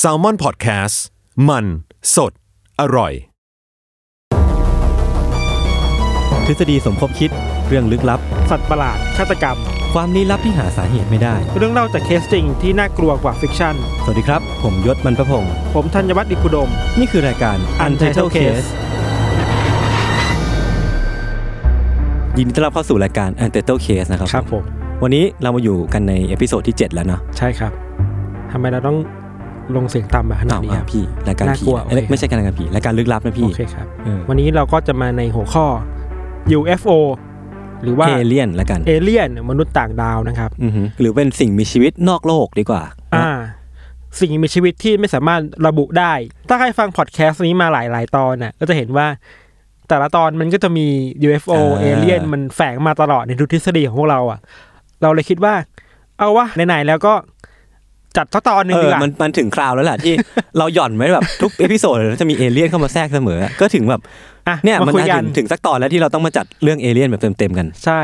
Salmon Podcast มัน สด อร่อย ทฤษฎีสมคบคิดเรื่องลึกลับ สัตว์ประหลาดฆาตกรรม ความลี้ลับที่หาสาเหตุไม่ได้ เรื่องเล่าจากเคสจริงที่น่ากลัวกว่า fiction สวัสดีครับ ผมยชญ์ บรรพพงศ์ผมธัญวัฒน์อิพภูดม นี่คือรายการ Untitled Case ยินดีต้อนรับเข้าสู่รายการ Untitled Case นะครับ ครับผม วันนี้เรามาอยู่กันใน episode ที่ 7 แล้วเนาะ ใช่ครับ ทำไมเราต้องลงเสียงต่ำแบบขนาดนี้อ้าควรับพี่รายการน่ากลัวผีเอ้ยโอเคไม่ใช่การรายการผีรายการลึกลับนะพี่โอเคครับเออวันนี้เราก็จะมาในหัวข้อ UFO หรือว่าเอเลี่ยนละกันเอเลี่ยนมนุษย์ต่างดาวนะครับอือหือหรือเป็นสิ่งมีชีวิตนอกโลกดีกว่า อ่า สิ่งมีชีวิตที่ไม่สามารถระบุได้ ถ้าใครฟังพอดแคสต์นี้มาหลายๆตอนน่ะ ก็จะเห็นว่า แต่ละตอนมันก็จะมี UFO เอเลี่ยนมันแฝงมาตลอดในทุกทฤษฎีของพวกเราอะ เราเลยคิดว่า เอาวะไหนๆแล้วก็ จัดสักตอนหนึ่งดีกว่าเออมันมันถึงคราวแล้วแหละที่เราหย่อนไว้แบบทุก episode จะมีเอเลี่ยนเข้ามาแทรกเสมอ ก็ถึงแบบอะเนี่ยมันคุยน่ากัถึนงถึงสักตอนแล้วที่เราต้องมาจัดเรื่องเอเลี่ยนแบบเต็มๆกัน ใช่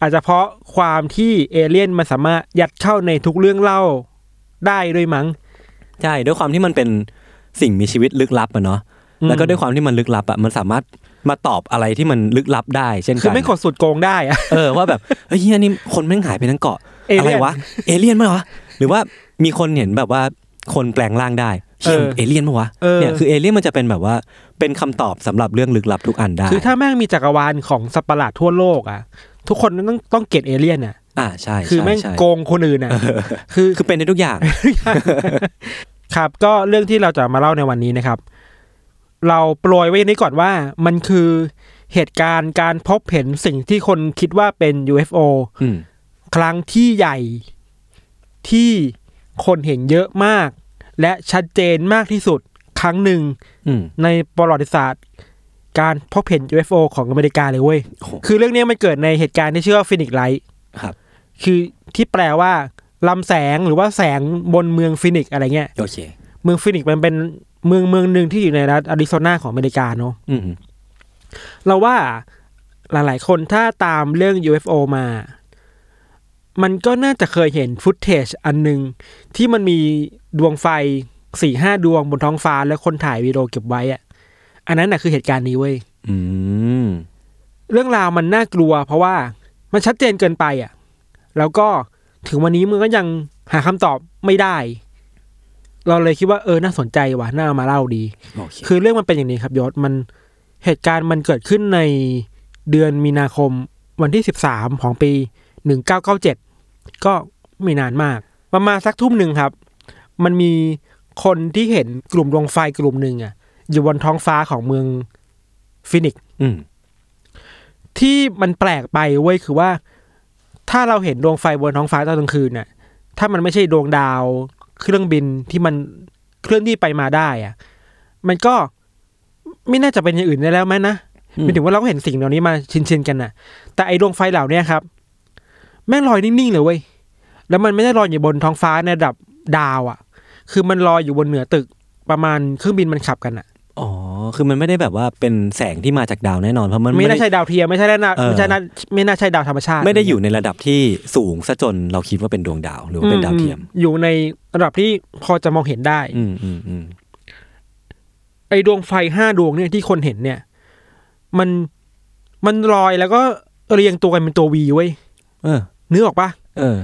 อาจจะเพราะความที่เอเลี่ยนมันสามารถยัดเข้าในทุกเรื่องเล่าได้ด้วยมั้ง ใช่ด้วยความที่มันเป็นสิ่งมีชีวิตลึกลับอะเนาะอืมแล้วก็ด้วยความที่มันลึกลับอะมันสามารถมาตอบอะไรที่มันลึกลับได้ เช่นคือกันไม่กดสุดโกงได้อะเออว่าแบบเฮ้ยเฮียนี่คนแม่งหายไปทั้งเกาะอะไรวะเอเลี่ยนเอเลี่ยนมั้ยวะ หรือว่ามีคนเห็นแบบว่าคนแปลงร่างได้เฮียเออเอเลี่ยนมั้ยวะเออเนี่ยคือเอเลี่ยนมันจะเป็นแบบว่าเป็นคำตอบสำหรับเรื่องลึกลับทุกอันได้คือถ้าแม่งมีจักรวาลของสัตว์ประหลาดทั่วโลกอะทุกคนต้องต้องเกลียดเอเลี่ยนอะอ่าใช่คือใช่แม่งใช่โกงคนอื่นอะคือคือเป็นในทุกอย่าง ครับ ก็เรื่องที่เราจะมาเล่าในวันนี้นะครับ เราโปรยไว้นี้ก่อนว่ามันคือเหตุการณ์การพบเห็นสิ่งที่คนคิดว่าเป็น UFO อืมครั้งที่ใหญ่ ที่คนเห็นเยอะมาก และชัดเจนมากที่สุดครั้งหนึ่งอืมในประวัติศาสตร์ การพบเห็น UFO ของอเมริกาเลยเว้ยโอ้โหคือเรื่องนี้มันเกิดในเหตุการณ์ที่ชื่อว่า Phoenix Lightsครับ คือที่แปลว่าลำแสงหรือว่าแสงบนเมืองฟินิกซ์อะไรเงี้ยโอเค เมืองฟินิกซ์มันเป็นเมืองเมืองหนึ่งที่อยู่ในรัฐอาริโซนาของอเมริกาเนาะอืมเราว่าหลาย ๆ คนถ้าตามเรื่อง UFO มา มันก็น่าจะเคยเห็น footage อันหนึ่งที่มันมีดวงไฟสี่ห้าดวงบนท้องฟ้าแล้วคนถ่ายวีดีโอเก็บไว้อะอันนั้นน่ะคือเหตุการณ์นี้เว้ยอืมเรื่องราวมันน่ากลัว เพราะว่ามันชัดเจนเกินไปอะ แล้วก็ถึงวันนี้มันก็ยังหาคำตอบไม่ได้ เราเลยคิดว่าเออน่าสนใจว่ะน่าเอามาเล่าดีโอเคคือเรื่องมันเป็นอย่างนี้ครับยศมันเหตุการณ์มันเกิดขึ้นในเดือนมีนาคมวันที่สิบสามของปี หนึ่งเก้าเก้าเจ็ดก็ไม่นานมาก ประมาณสักทุ่มหนึ่งครับ มันมีคนที่เห็นกลุ่มดวงไฟกลุ่มหนึ่งอะ อยู่บนท้องฟ้าของเมืองฟินิกซ์อืมที่มันแปลกไปเว้ยคือว่า ถ้าเราเห็นดวงไฟบนท้องฟ้าตอนกลางคืนน่ะ ถ้ามันไม่ใช่ดวงดาวเครื่องบินที่มันเคลื่อนที่ไปมาได้อะมันก็ไม่น่าจะเป็นอย่างอื่นได้แล้วไหมนะอืมหมายถึงว่าเราก็เห็นสิ่งเหล่านี้มาชินๆกันน่ะ แต่ไอ้ดวงไฟเหล่าเนี้ยครับ แม่งลอยนิ่งๆเลยเว้ยแล้วมันไม่ได้ลอยอยู่บนท้องฟ้าในระดับดาวอะ คือมันลอยอยู่บนเหนือตึกประมาณเครื่องบินมันขับกันอะอ๋อ คือมันไม่ได้แบบว่าเป็นแสงที่มาจากดาวแน่นอนเพราะมันไม่ไม่น่าได้ใช่ดาวเทียมไม่ใช่น่าเออไม่ใช่น่าไม่น่าใช่ดาวธรรมชาติ ไม่ได้อยู่ในระดับที่สูงซะจนเราคิดว่าเป็นดวงดาวหรือว่าเป็นดาวเทียมอือยู่ในระดับที่พอจะมองเห็นได้ อืมอืมอืมไอ้ดวงไฟห้าดวงเนี่ยที่คนเห็นเนี่ย มันมันลอยแล้วก็เรียงตัวกันเป็นตัว V เว้ยเออ นึกออกปะเออ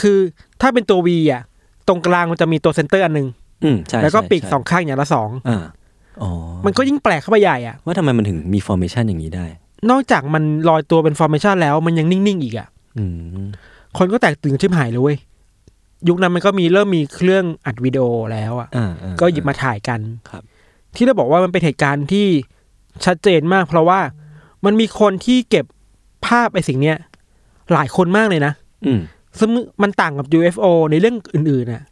คือถ้าเป็นตัว V อะ ตรงกลางมันจะมีตัว center อันหนึ่งอืมใช่แล้วก็ใช่ปีกใช่สองข้างอย่างละสองอ่าอ๋อมันก็ยิ่งแปลกเข้าไปใหญ่อะ ว่าทำไมมันถึงมี formation อย่างนี้ได้ นอกจากมันลอยตัวเป็น formation แล้วมันยังนิ่งๆอีกอะอืมคนก็แตกตื่นชิบหายเลยเว้ยยุคนั้นมันก็มีเริ่มมีเครื่องอัดวิดีโอแล้วอะอ่าอ่าก็หยิบมาถ่ายกันครับ ที่เราบอกว่ามันเป็นเหตุการณ์ที่ชัดเจนมาก เพราะว่ามันมีคนที่เก็บภาพไอ้สิ่งเนี้ย หลายคนมากเลยนะ อืมซึ่งมันต่างกับ UFO ในเรื่องอื่นๆน่ะ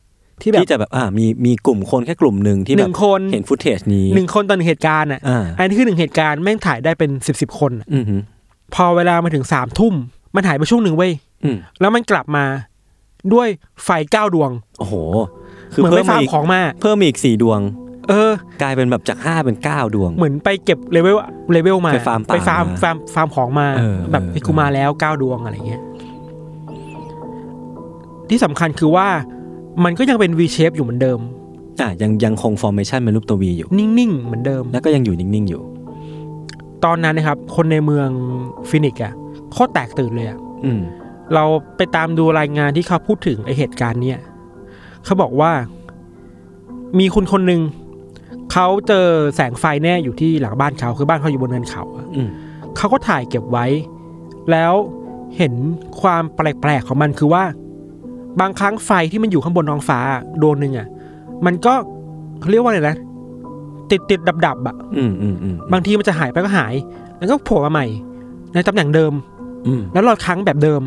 ที่แบบที่จะแบบอ่ามีมีกลุ่มคนแค่กลุ่มหนึ่งที่หแบนึ่บงคนเห็นฟุตเทจนี้หนึ่งคนต่อหนึ่งเหตุการณ์อะอ่าอันนี้คือหนึ่งเหตุการณ์แม่งถ่ายได้เป็นสิบสิบคนอะอืมฮึพอเวลามาถึงสามทุ่ม มันหายไปช่วงหนึ่งเว้ยอืมแล้วมันกลับมาด้วยไฟเก้าดวง โอ้โหเหมือนไปฟาร์มอีกของมา เพิ่มอีกสี่ดวง เออ กลายเป็นแบบจากห้าเป็นเก้าดวง เหมือนไปเก็บเลเวลเลเวลมาไปฟาร์มป่าไปฟาร์มมาฟาร์มฟาร์มของมาเออแบบเออไอ้กูมาแล้วเก้าดวงอะไรเงี้ยที่สำคัญคือว่ามันก็ยังเป็น V shape อยู่เหมือนเดิมอะยังยังคง formation เป็นรูปตัว V อยู่ นิ่งๆเหมือนเดิม แล้วก็ยังอยู่นิ่งๆอยู่ ตอนนั้นนะครับ คนในเมืองฟินิกส์อะโคตรแตกตื่นเลยอะอืมเราไปตามดูรายงานที่เขาพูดถึงไอเหตุการณ์เนี้ยเขาบอกว่า มีคุณคนหนึ่ง เขาเจอแสงไฟแน่อยู่ที่หลังบ้านเขาคือบ้านเขาอยู่บนเนินเขาอะอืมเขาก็ถ่ายเก็บไว้ แล้วเห็นความแปลกๆของมันคือว่า บางครั้งไฟที่มันอยู่ข้างบนท้องฟ้าดวงหนึ่งอะ มันก็เขาเรียกว่าอะไรนะติดติดดับดับๆอะ อืมอืมอืมบางทีมันจะหายไปก็หาย แล้วก็โผล่มาใหม่ ในตำแหน่งเดิม อืมแล้วรอยครั้งแบบเดิม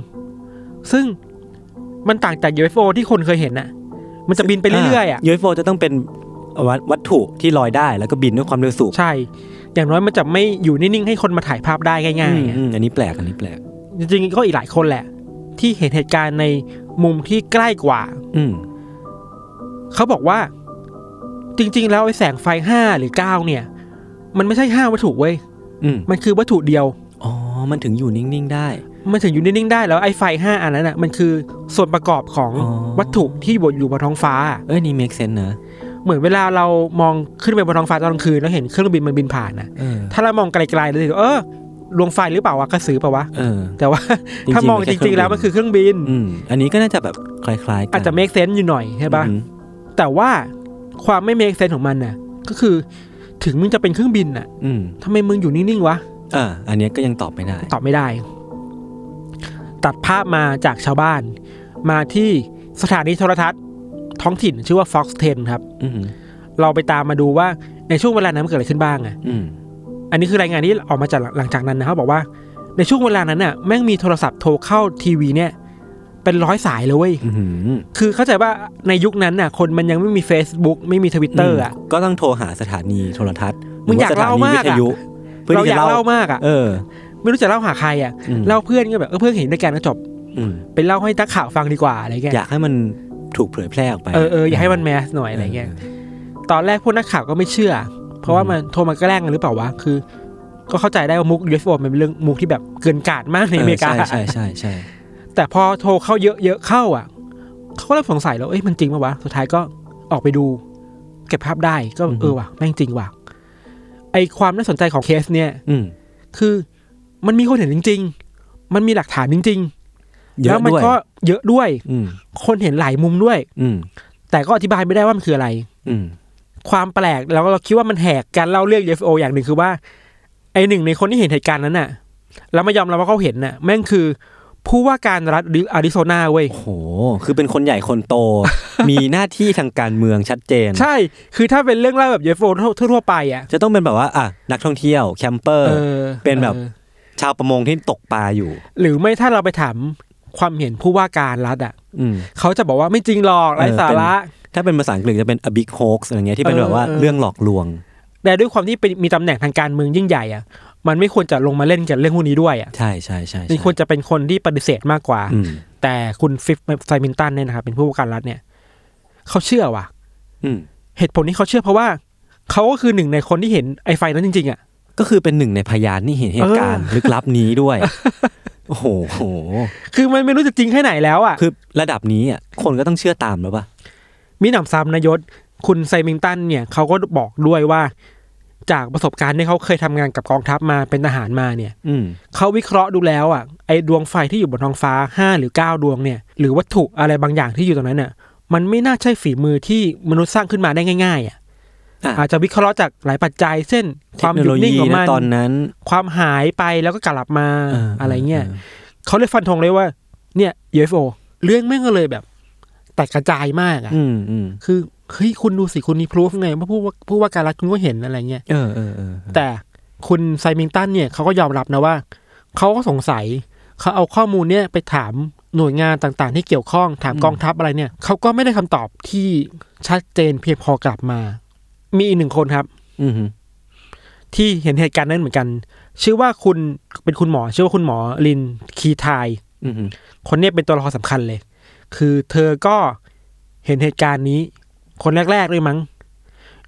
ซึ่งมันต่างจาก UFO ที่คนเคยเห็นน่ะ มันจะบินไปเรื่อยๆอะ ยูเอฟโจะต้องเป็น วัตวัตถุที่ลอยได้แล้วก็บินด้วยความเร็วสูงใช่ อย่างน้อยมันจะไม่อยู่นิ่งๆให้คนมาถ่ายภาพได้ง่ายอืมๆอะอืมอันนี้แปลกอันนี้แปลก จริงๆก็อีกหลายคนแหละ ที่เห็นเหตุการณ์ในมุมที่ใกล้กว่า อืมเขาบอกว่า จริง ๆ แล้วไอ้แสงไฟห้าหรือเก้าเนี่ย มันไม่ใช่ห้าวัตถุเว้ยอืมมันคือวัตถุเดียวอ๋อมันถึงอยู่นิ่งๆได้มันถึงอยู่นิ่งๆได้แล้วไอ้ไฟห้าอันนั้นอะมันคือส่วนประกอบของอ๋อวัตถุที่บนอยู่บนท้องฟ้า เอ้ยนี่ make sense นะ เหมือนเวลาเรามองขึ้นไปบนท้องฟ้าตอนกลางคืนแล้วเห็นเครื่องบินมันบินผ่านนะเออถ้าเรามองไกลๆเลยเออดวงไฟหรือเปล่าวะกระสือเปล่าวะเออแต่ว่าจริงๆถ้ามองมันจแค่ริงๆแล้วมันคือเครื่องบินอืมอันนี้ก็น่าจะแบบคล้ายๆกันอาจจะ make sense อยู่หน่อยใช่ปะอืมแต่ว่าความไม่ make sense ของมันน่ะ ก็คือ ถึงมึงจะเป็นเครื่องบินน่ะอืมทำไมมึงอยู่นิ่งๆวะอ่าอันเนี้ยก็ยังตอบไม่ได้ ตอบไม่ได้ ตัดภาพมาจากชาวบ้าน มาที่สถานีโทรทัศน์ ท้องถิ่นชื่อว่า Fox 10 ครับอืมเราไปตามมาดูว่าในช่วงเวลานั้นมันเกิดอะไรขึ้นบ้างอะอืมอันนี้คือรายงานที่ออกมาจากหลังจากนั้นนะครับบอกว่าในช่วงเวลานั้นน่ะแม่งมีโทรศัพท์โทรเข้าทีวีเนี่ย เป็นร้อยสายเลยเว้ยอืมคือเข้าใจว่าในยุคนั้นน่ะ คนมันยังไม่มี Facebook ไม่มีทวิตเตอร์อะก็ต้องโทรหาสถานีโทรทัศน์มึงอยากเล่ามากอะหรือว่สถนีวิทยุเพื่อเราที่อยาจะกเล่าเล่ามากอะเออ ไม่รู้จะเล่าหาใครอะอืมเล่าเพื่อนก็แบบเออเพื่อนเห็นด้วยกันก็จบอืมไปเล่าให้นักข่าวฟังดีกว่าอะไรเงี้ยอยากให้มัน ถูกเผยแพร่ออกไป เออเอออย่าให้มันแมสหน่อยอะไรเงี้ยตอนแรกพวกนักข่าวก็ไม่เชื่อ เพราะว่ามันโทรมาแกล้งกันหรือเปล่าวะคือ ก็เข้าใจได้ว่ามุก UFO มันเป็นเรื่องมุกที่แบบเกินกาดมากในอเมริกาใช่ใช่ใช่ใช่แต่พอโทรเข้าเยอะๆเข้าอะเขาก็เริ่มสงสัยแล้วเอ้ยมันจริงปะวะสุดท้ายก็ออกไปดู เก็บภาพได้ก็เออว่ะแม่งจริงว่ะไอความน่าสนใจของเคสเนี่ย อืมคือมันมีคนเห็นจริง ๆ มันมีหลักฐานจริงๆเย แล้วอะมันด้วยก็เยอะด้วยอืมคนเห็นหลายมุมด้วย อืมแต่ก็อธิบายไม่ได้ว่ามันคืออะไร อืมความแปลกแล้วเราคิดว่ามันแหกการเล่าเรื่อง UFO อย่างหนึ่งคือว่า ไอหนึ่งในคนที่เห็นเหตุการณ์นั้นน่ะ แล้วไม่ยอมรับว่าเขาเห็นน่ะ แม่งคือ ผู้ว่าการรัฐอาริโซนาเว้ยโอ้โห คือเป็นคนใหญ่คนโต มีหน้าที่ทางการเมืองชัดเจน ใช่ คือถ้าเป็นเรื่องเล่าแบบ UFO ทั่วๆไปอะจะต้องเป็นแบบว่าอะนักท่องเที่ยวแคมเปอร์เออเป็นแบบออชาวประมงที่ตกปลาอยู่ หรือไม่ถ้าเราไปถาม ความเห็นผู้ว่าการรัฐอะอืมเขาจะบอกว่าไม่จริงหรอกไร้สาระ ถ้าเป็นภาษาอังกฤษจะเป็น a big hoax อะไรเงี้ยที่เป็นเออแบบว่าเออเรื่องหลอกลวง แต่ด้วยความที่เป็นมีตำแหน่งทางการเมืองยิ่งใหญ่อะมันไม่ควรจะลงมาเล่นกับเรื่องพวกนี้ด้วยอะใช่ใช่ใช่มันควรจะเป็นคนที่ปฏิเสธมากกว่าอืมแต่คุณฟิฟไซมินตันเนี่ยนะครับเป็นผู้ว่าการรัฐเนี่ยเขาเชื่อว่ะอืมเหตุผลที่เขาเชื่อเพราะว่าเขาก็คือหนึ่งในคนที่เห็นไอ้ไฟนั้นจริงๆอะก็คือเป็นหนึ่งในพยานที่เห็นเหตุการณ์ลึกลับนี้ด้วย โอ้โหโห คือมันไม่รู้จะจริงแค่ไหนแล้วอะ คือระดับนี้อะคนก็ต้องเชื่อตามแล้วป่ะ มีหนำซ้ำนายศ คุณไซมิงตันเนี่ยเขาก็บอกด้วยว่า จากประสบการณ์ที่เขาเคยทำงานกับกองทัพมาเป็นทหารมาเนี่ย อืมเขาวิเคราะห์ดูแล้วอะไอ้ดวงไฟที่อยู่บนท้องฟ้าห้าหรือเก้าดวงเนี่ย หรือวัตถุอะไรบางอย่างที่อยู่ตรงนั้นเนี่ยมันไม่น่าใช่ฝีมือที่มนุษย์สร้างขึ้นมาได้ง่าย ๆ อะ อะอาจจะวิเคราะห์จากหลายปัจจัย เช่นเทควาคมโนหยุโลดนิ่งยีของนะมันตอนนั้น ความหายไปแล้วก็กลับมาเออออะไรเงี้ยเออเขาเลยฟันธงเลยว่า เนี่ย UFO เรื่องแม่งก็เลยแบบแตกกระจายมากอะอืมอืมคือเฮ้ยคุณดูสิคุณมีพรูฟไงว่าผู้ว่าผู้ว่าการรัฐคุณก็เห็นอะไรเงี้ยเออเออเออแต่คุณไซมิงตันเนี่ยเขาก็ยอมรับนะว่าเขาก็สงสัยเขาเอาข้อมูลเนี่ยไปถามหน่วยงานต่างๆ ที่เกี่ยวข้องถามกองทัพอะไรเนี่ยเขาก็ไม่ได้คำตอบที่ชัดเจนเพียงพอกลับมา มีอีกหนึ่งคนครับ อืมที่เห็นเหตุการณ์นั้นเหมือนกัน ชื่อว่าคุณเป็นคุณหมอ ชื่อว่าคุณหมอลินคีไทายอืมคนเนี้ยเป็นตัวละครสำคัญเลย คือเธอก็เห็นเหตุการณ์นี้ คนแรกๆเลยมั้ง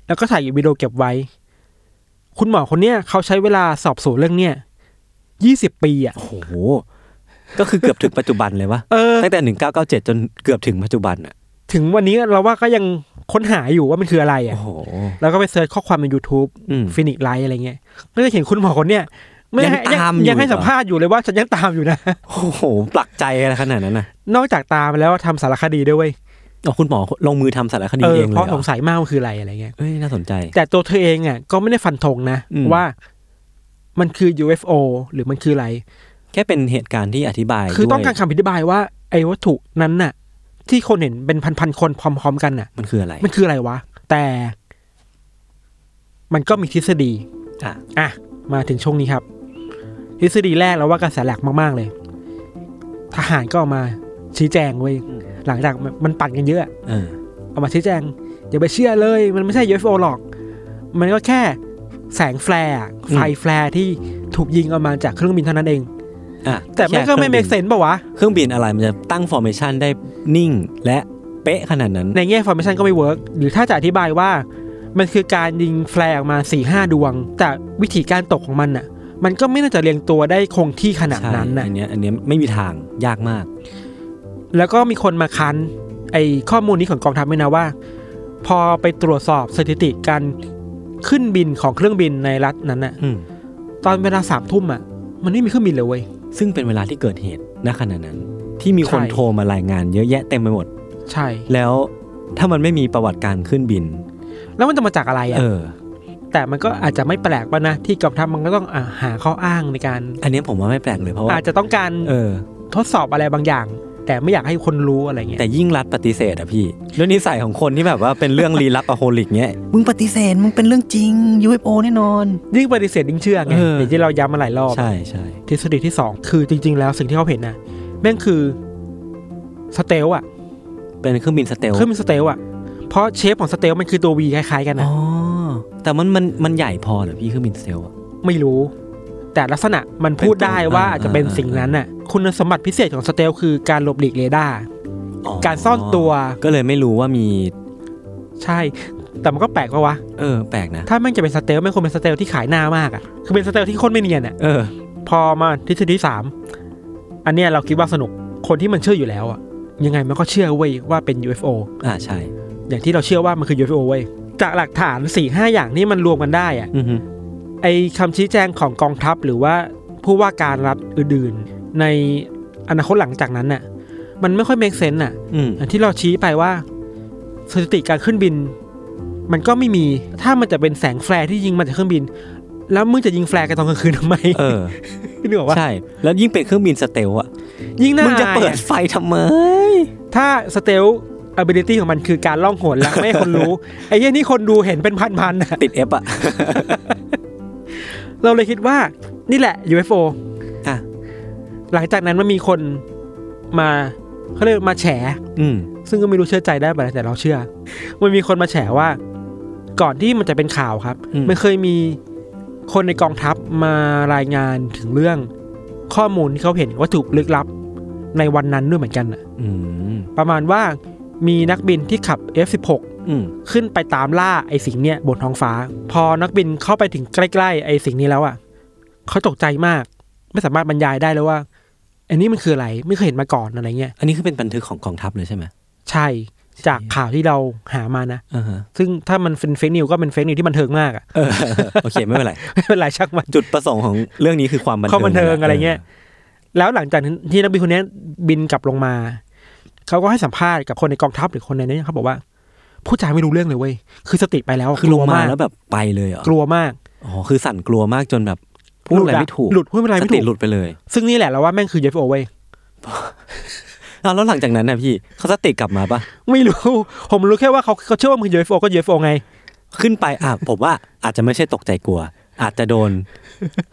แล้วก็ถ่ายวิดีโอเก็บไว้ คุณหมอคนเนี้ยเขาใช้เวลาสอบสวนเรื่องเนี้ยยี่สิบปีอะโอ้โห ก็คือเกือบถึงปัจจุบันเลยวะเออตั้งแต่หนึ่งเก้าเก้าเจ็ดจนเกือบถึงปัจจุบันอะ ถึงวันนี้เราว่าก็ยังค้นหาอยู่ว่ามันคืออะไรอะโอ้โหแล้วก็ไป search ข้อความใน YouTube อืม Phoenix Lights อะไรเงี้ยก็จะเห็นคุณหมอคนเนี้ยไม่ยังตามอยู่เหรอยังให้ให้สัมภาษณ์อยู่เลยว่าฉันยังตามอยู่นะ โอ้โหปักใจอะไรขนาดนั้นนะนอกจากตามแล้วทำสารคดีด้วยเว้ยเอาคุณหมอลงมือทำสารคดีเออเองเลยเหรอเพราะสงสัยมากว่าคืออะไรอะไรเงี้ยเอ้ยน่าสนใจ แต่ตัวเธอเองอะก็ไม่ได้ฟันธงนะอืมว่ามันคือ UFO หรือมันคืออะไร แค่เป็นเหตุการณ์ที่อธิบาย คือต้องด้วยการคำอธิบายว่าไอ้วัตถุนั้นน่ะ ที่คนเห็นเป็นพันๆคนพร้อม ๆ กันน่ะ มันคืออะไร มันคืออะไรวะ แต่มันก็มีทฤษฎีอะอะมาถึงช่วงนี้ครับ ทฤษฎีแรกแล้วว่ากระแสหลักมาก ๆ เลย ทหารก็ออกมาชี้แจงเว้ยหลังจากมันปั่นกันเยอะเออเอามาชี้แจงอย่าไปเชื่อเลย มันไม่ใช่ UFO หรอก มันก็แค่แสง flare อะไฟ flare ที่ถูกยิงออกมาจากเครื่องบินเท่านั้นเอง อะแต่ไม่ก็ไม่ make senseป่าววะ เครื่องบินอะไรมันจะตั้ง formation ได้นิ่งและเป๊ะขนาดนั้น ในแง่ formation ก็ไม่ work หรือถ้าจะอธิบายว่า มันคือการยิง flare ออกมาสี่ห้าดวง แต่วิธีการตกของมันน่ะ มันก็ไม่น่าจะเรียงตัวได้คงที่ขนาดนั้นน่ะใช่อันเนี้ยอันเนี้ยไม่มีทางยากมาก แล้วก็มีคนมาค้านไอข้อมูลนี้ของกองทัพด้วยนะว่า พอไปตรวจสอบสถิติการขึ้นบินของเครื่องบินในรัฐนั้นน่ะอืมตอนเวลาสามทุ่มอะ มันไม่มีเครื่องบินเลยเว้ย ซึ่งเป็นเวลาที่เกิดเหตุณขณะนั้น ที่มีคนใช่ โทรมารายงานเยอะแยะเต็มไปหมด ใช่ แล้วถ้ามันไม่มีประวัติการขึ้นบิน แล้วมันจะมาจากอะไรอะเออแต่มันก็อาจจะไม่แปลกป่ะนะ ที่กองทัพมันก็ต้องอะหาข้ออ้างในการ อันเนี้ยผมว่าไม่แปลกเลยเพราะว่าอาจจะต้องการเออ ทดสอบอะไรบางอย่าง แต่ไม่อยากให้คนรู้อะไรเงี้ยแต่ยิ่งรัฐปฏิเสธอะพี่แล้วนิสัยของคนที่แบบว่าเป็นเรื่องลี้ลับอะโฮลิกเนี้ยมึงปฏิเสธมึงเป็นเรื่องจริง UFO แน่นอน ยิ่งปฏิเสธยิ่งเชื่อไงเอออย่างที่เราย้ำมาหลายรอบใช่ใช่ทฤษฎีที่สองคือจริง ๆ แล้วสิ่งที่เขาเห็นน่ะแม่งคือ stealth อะเป็นเครื่องบิน stealth เครื่องบิน stealth อะเพราะ shape ของ stealth มันคือตัว V คล้ายๆกันอ๋นะแต่มันมันมันใหญ่พอเหรอพี่เครื่องบิน stealth อะไม่รู้ แต่ลักษณะมันพูดได้ว่าเป็นตัวอาจจะเป็นอ่าสิ่งนั้นน่ะ คุณสมบัติพิเศษของ stealth คือการหลบหลีกเรดาร์อ๋อการซ่อนตัว ก็เลยไม่รู้ว่ามี ใช่ แต่มันก็แปลกปะวะ เออ แปลกนะ ถ้าแม่งจะเป็น stealth แม่งควรเป็น stealth ที่ขายหน้ามากอะคือเป็น stealth ที่โคตรไม่เนียนอะเออ พอมาทฤษฎีที่สาม อันเนี้ยเราคิดว่าสนุก คนที่มันเชื่ออยู่แล้วอะยังไงมันก็เชื่อเว้ยว่าเป็น UFO อ่า ใช่ อย่างที่เราเชื่อว่ามันคือ UFO เว้ย จากหลักฐานสี่ห้าอย่างที่มันรวมกันได้อะอือฮึไอคำชี้แจงของกองทัพหรือว่าผู้ว่าการรัฐอื่นๆ ในอนาคตหลังจากนั้นน่ะ มันไม่ค่อย make sense น่ะอืมอย่างที่เราชี้ไปว่าสถิติการขึ้นบิน มันก็ไม่มีถ้ามันจะเป็นแสง flare ที่ยิงมาจากเครื่องบิน แล้วมึงจะยิง flare กันตอนกลางคืนทำไมเออนึกออกว่าใช่ แล้วยิ่งเป็นเครื่องบิน stealth อะยิ่งน่ามึงจะอายเปิดอะไฟทำไม ถ้า stealth ability ของมันคือการล่องหนและไม่ให้คนรู้ ไอ้เหี้ยนี่คนดูเห็นเป็นพันๆน่ะติดเอฟอะเราเลยคิดว่านี่แหละ UFO อะ หลังจากนั้นมันมีคนมาเขาเรียกมาแฉ อืม ซึ่งก็ไม่รู้เชื่อใจได้ไหมแต่เราเชื่อ มันมีคนมาแฉว่า ก่อนที่มันจะเป็นข่าวครับ อืม มันเคยมีคนในกองทัพมารายงานถึงเรื่อง ข้อมูลที่เขาเห็นวัตถุลึกลับ ในวันนั้นด้วยเหมือนกันน่ะ อืมประมาณว่ามีนักบินที่ขับ F16 อืมขึ้นไปตามล่าไอ้สิ่งเนี้ยบนท้องฟ้า พอนักบินเข้าไปถึงใกล้ ๆ ไอ้สิ่งนี้แล้วอะเขาตกใจมาก ไม่สามารถบรรยายได้เลยว่า อันนี้มันคืออะไรไม่เคยเห็นมาก่อนอะไรเงี้ยอันนี้คือเป็นบันทึกของกองทัพเลยใช่ไหมใช่จากข่าวที่เราหามานะอ่าฮะซึ่งถ้ามันเป็นเฟกนิวก็เป็นเฟกนิวที่บันเทิงมากอะเออโอเคไม่เป็นไรไม่เป็นไรช่างมันจุดประสงค์ของเรื่องนี้คือความบันเทิงความบันเทิงอะไรเงี้ย แล้วหลังจากที่นักบินคนนี้บินกลับลงมา เขาก็ให้สัมภาษณ์กับคนในกองทัพหรือคนในนี้เขาบอกว่า ผู้จาไม่รู้เรื่องเลยเว้ย คือสติไปแล้ว คือลงกมาลัวแล้วแบบไปเลยเหรอกลัวมาก อ๋อ คือสั่นกลัวมากจนแบบ พูดอะไรไม่ถูกหลุดพูดอะไรสไม่ติถูกหลุดไปเลย ซึ่งนี่แหละเราว่าแม่งคือ UFO เว้ยอ้าวแล้วหลังจากนั้นนะพี่เขาสติกลับมาปะไม่รู้ ผมรู้แค่ว่าเขาเขาเชื่อว่ามันคือ UFO ก็ UFO ไง ขึ้นไปอะผมว่าอาจจะไม่ใช่ตกใจกลัว อาจจะโดน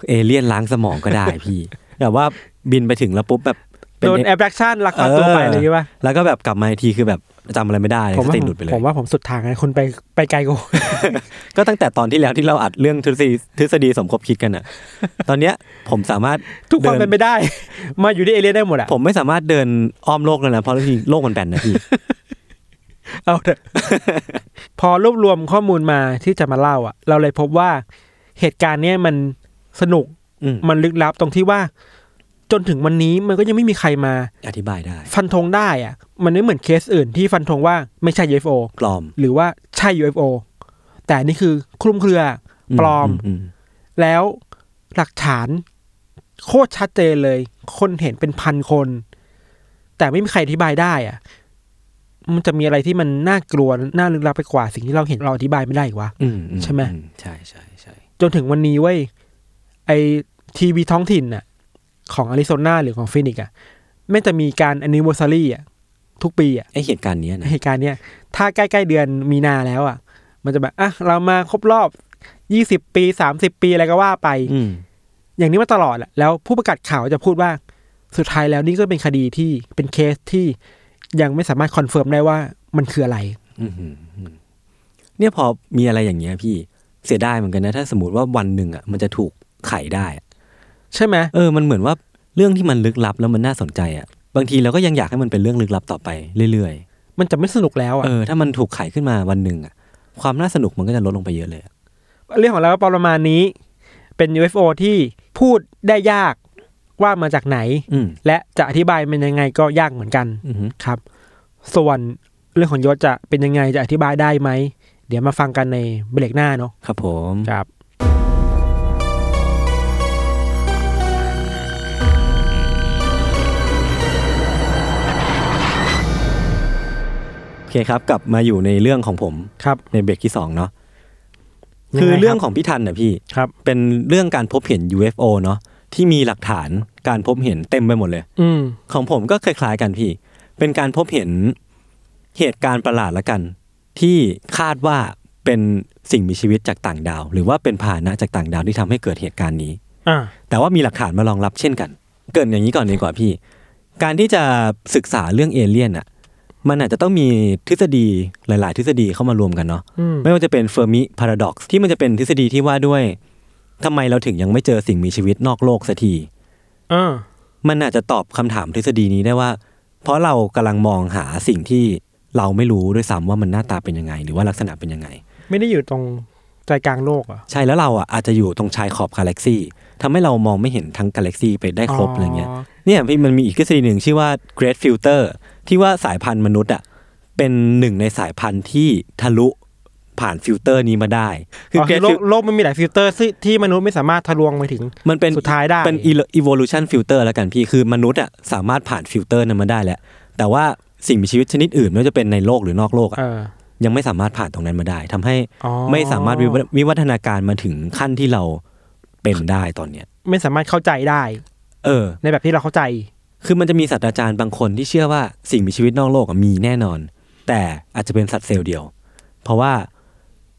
เอเลี่ยนล้างสมองก็ได้พี่แบบว่าบินไปถึงแล้วปุ๊บแบบเป็โดน abduction ลักพาตัวไปอะไรอย่างเงี้ยป่ะแล้วก็แบบกลับมาอีกทีคือแบบ จำอะไรไม่ได้ผมสว่าติหลุดไปเลยผมว่าผมสุดทางไงคุณไปไปไกลกูก็ตั้งแต่ตอนที่แล้วที่เราอัดเรื่องทฤษฎีทฤษฎีสมคบคิดกันอะ ตอนเนี้ยผมสามารถทุกความดิเป็นไปได้ มาอยู่ที่เอเลียนได้หมดอะผมไม่สามารถเดินอ้อมโลกแล้วนะเพราะที่โลกมันแบนนะพี่เอาเถอะพอรวบรวมข้อมูลมาที่จะมาเล่าอะ เราเลยพบว่าเหตุการณ์เนี้ยมันสนุกอืมมันลึกลับตรงที่ว่า จนถึงวันนี้มันก็ยังไม่มีใครมา อธิบายได้ ฟันธงได้อะมันไม่เหมือนเคสอื่นที่ฟันธงว่าไม่ใช่ UFO ปลอม หรือว่าใช่ UFO แต่อันนี่คือคลุมเครือปลอมอืมแล้วหลักฐาน โคตรชัดเจนเลย คนเห็นเป็นพันคน แต่ไม่มีใครอธิบายได้อะมันจะมีอะไรที่มันน่ากลัวน่าลึกลับไปกว่า สิ่งที่เราเห็นเราอธิบายไม่ได้อีกวะอืมอืใช่ไหมอืใช่ใช่ใช่จนถึงวันนี้เว้ยไอทีวีท้องถิ่นน่ะ ของอาริโซนาหรือของฟินิกซ์อะแม่งจะมีการ anniversary อะทุกปีอะไอเหตุการณ์เนี้ยนะเหตุการณ์เนี้ยถ้าใกล้ๆเดือนมีนาแล้วอะมันจะแบบอะเรามาครบรอบยี่สิบปีสามสิบปีอะไรก็ว่าไปอืมอย่างนี้มาตลอดแหละแล้วผู้ประกาศข่าวจะพูดว่าสุดท้ายแล้วนี่ก็เป็นคดีที่เป็นเคสที่ยังไม่สามารถ confirm ได้ว่ามันคืออะไรอืมอืมอืมเนี่ยพอมีอะไรอย่างเงี้ยพี่เสียดายเหมือนกันนะ ถ้าสมมติว่าวันหนึ่งอะมันจะถูกไขได้อะ ใช่ไหมเออมันเหมือนว่าเรื่องที่มันลึกลับแล้วมันน่าสนใจอะบางทีเราก็ยังอยากให้มันเป็นเรื่องลึกลับต่อไปเรื่อยมันจะไม่สนุกแล้วๆอะเออถ้ามันถูกไขขึ้นมาวันหนึ่งอะความน่าสนุกมันก็จะลดลงไปเยอะเลยอะเรื่องของเราก็ประมาณนี้ เป็น UFO ที่พูดได้ยากว่ามาจากไหน อืมและจะอธิบายมันยังไงก็ยากเหมือนกันอือหือครับ ส่วนเรื่องของยศจะเป็นยังไงจะอธิบายได้ไหม เดี๋ยวมาฟังกันในเบรกหน้าเนาะครับผม ครับ เคครับกลับมาอยู่ในเรื่องของผมครับในเบรกที่สองเนาะยังไงคือเรื่องครับของพี่ทันน่ะพี่ครับ เป็นเรื่องการพบเห็น UFO เนาะที่มีหลักฐานการพบเห็นเต็มไปหมดเลย อืมของผมก็คล้ายๆกันพี่ เป็นการพบเห็นเหตุการณ์ประหลาดละกัน ที่คาดว่าเป็นสิ่งมีชีวิตจากต่างดาว หรือว่าเป็นพาหนะจากต่างดาวที่ทำให้เกิดเหตุการณ์นี้อ่าแต่ว่ามีหลักฐานมารองรับเช่นกัน เกรินอย่างนี้ก่อนดีกว่าพี่ การที่จะศึกษาเรื่องเอเลี่ยนอะ มันอาจจะต้องมีทฤษฎีหลาย ๆ ทฤษฎีเข้ามารวมกันเนาะอืมไม่ว่าจะเป็น Fermi Paradox ที่มันจะเป็นทฤษฎีที่ว่าด้วยทำไมเราถึงยังไม่เจอสิ่งมีชีวิตนอกโลกสักทีอ่ามันอาจจะตอบคำถามทฤษฎีนี้ได้ว่า เพราะเรากำลังมองหาสิ่งที่เราไม่รู้ด้วยซ้ำว่ามันหน้าตาเป็นยังไง หรือว่าลักษณะเป็นยังไง ไม่ได้อยู่ตรงใจกลางโลกเหรอะใช่แล้วเราอะอาจจะอยู่ตรงชายขอบกาแล็กซี่ทำให้เรามองไม่เห็นทั้งกาแล็กซี่ไปได้ครบอะไรเงี้ยเนี่ยพี่มันมีอีกทฤษฎีหนึ่งชื่อว่า Great Filter ที่ว่าสายพันธุ์มนุษย์อะเป็นหนึ่งในสายพันธุ์ที่ทะลุผ่านฟิลเตอร์นี้มาได้ คือ Great โลก Fil- โลกมันมีหลายฟิลเตอร์ที่ที่มนุษย์ไม่สามารถทะลวงไปถึง มันเป็นสุดท้ายได้เป็น evolution filter แล้วกันพี่คือมนุษย์อะสามารถผ่านฟิลเตอร์นั้นมาได้แหละแต่ว่าสิ่งมีชีวิตชนิดอื่นไม่ว่าจะเป็นในโลกหรือนอกโลกอะเออยังไม่สามารถผ่านตรงนั้นมาได้ทำให้อ๋อไม่สามารถวิวัฒวิวัฒนาการมาถึงขั้นที่เราเป็นได้ตอนเนี้ย ไม่สามารถเข้าใจได้ เออ ในแบบที่เราเข้าใจ คือมันจะมีศาสตราจารย์บางคนที่เชื่อว่าสิ่งมีชีวิตนอกโลกอะมีแน่นอน แต่อาจจะเป็นสัตว์เซลล์เดียว เพราะว่า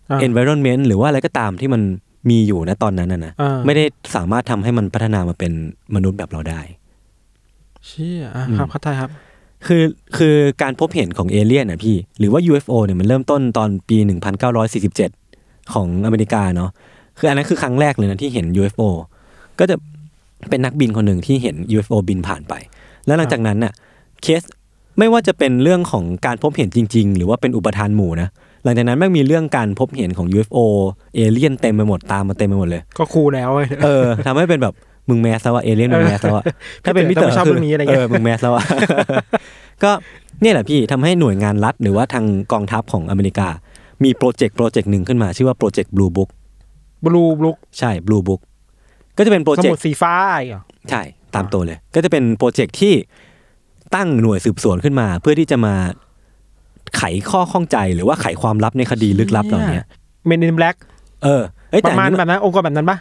อ่า environment หรือว่าอะไรก็ตามที่มันมีอยู่ณตอนนั้นนะนะอ่าไม่ได้สามารถทำให้มันพัฒนามาเป็นมนุษย์แบบเราได้ เชี่ยอะอืมครับเข้าใจครับ คือคือการพบเห็นของเอเลี่ยนนะพี่ หรือว่า UFO เนี่ยมันเริ่มต้นตอนปี 1947 ของอเมริกาเนาะคืออันนั้นคือครั้งแรกเลยนะที่เห็น UFO ก็จะ เป็นนักบินคนหนึ่งที่เห็น UFO บินผ่านไป แล้วหลังจากนั้นน่ะเคสไม่ว่าจะเป็นเรื่องของการพบเห็นจริง ๆ หรือว่าเป็นอุปทานหมู่นะหลังจากนั้นแม่งมีเรื่องการพบเห็นของ UFO เอเลี่ยนเต็มไปหมดตามมาเต็มไปหมดเลย ก็คูลแล้วเว้ยเออทำให้เป็นแบบมึงแมสแล้วอะเอเลี่ยนมึงแมสแล้วอะถ้าเป็นพี่เต๋อแต่ไม่ชอบคืเรื่องนี้อะไรเงี้ยเออมึงแมสแล้วอะก็เนี่ยแหละพี่ทำให้หน่วยงานรัฐ หรือว่าทางกองทัพของอเมริกา มีโปรเจกต์โปรเจกต์หนึ่งขึ้นมา ชื่อว่าโปรเจกต์ Blue Book Blue Book ใช่ Blue Book ก็จะเป็นโปรเจกต์สมุดสีฟ้าอีกเหรอใช่ตามตัวเลย ก็จะเป็นโปรเจกต์ที่ตั้งหน่วยสืบสวนขึ้นมา เพื่อที่จะมาไขข้อข้องใจหรือว่าไขความลับในคดีลึกลับเหล่านี้ Men in Black เออเอ้ยแต่ระมาณอันนี้แบบนั้นองค์กรแบบนั้นปะ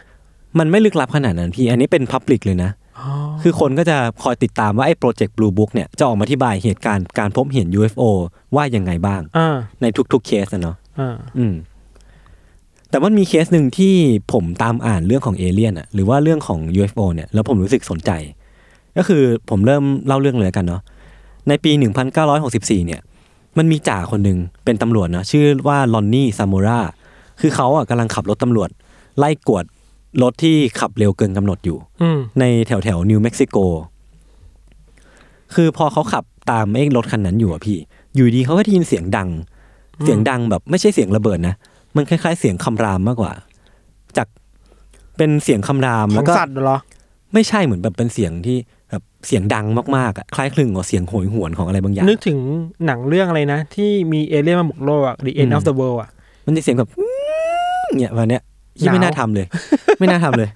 มันไม่ลึกลับขนาดนั้นพี่ อันนี้เป็น public เลยนะอ๋อคือคนก็จะคอยติดตามว่าไอ้โปรเจกต์ Blue Book เนี่ยจะออกมาอธิบายเหตุการณ์การพบเห็น UFO ว่ายังไงบ้างอ่าในทุกๆเคสนะเนาะอ่าอืม แต่มันมีเคสหนึ่งที่ผมตามอ่านเรื่องของเอเลี่ยนอะหรือว่าเรื่องของ UFO เนี่ยแล้วผมรู้สึกสนใจ ก็คือผมเริ่มเล่าเรื่องเลยแล้วกันเนาะในปี 1964 เนี่ย มันมีจ่าคนหนึ่งเป็นตำรวจเนาะชื่อว่าลอนนี่ซามูราคือเขาอะกำลังขับรถตำรวจ ไล่กวดรถที่ขับเร็วเกินกำหนดอยู่อืมในแถวแถวนิวเม็กซิโก คือพอเขาขับตามไอ้รถคันนั้นอยู่อะพี่ อยู่ดีเขาก็ได้ยินเสียงดัง เสียงดังแบบไม่ใช่เสียงระเบิดนะ มันคล้ายๆ เสียงคำรามมากกว่า จากเป็นเสียงคำรามขแล้อวงก็สัตว์เหรอ ไม่ใช่เหมือนแบบเป็นเสียงที่แบบเสียงดังมากๆอะคล้ายคลึงกับเสียงโหยหวนของอะไรบางอย่าง นึกถึงหนังเรื่องอะไรนะ ที่มีเอเลี่ยนมาบุกโลกอะ The End อืม of the World อะ มันจะเสียงแบบเนี่ยวันเนี้ยที่ไม่หนาวน่าทำเลย ไม่น่าทำเลย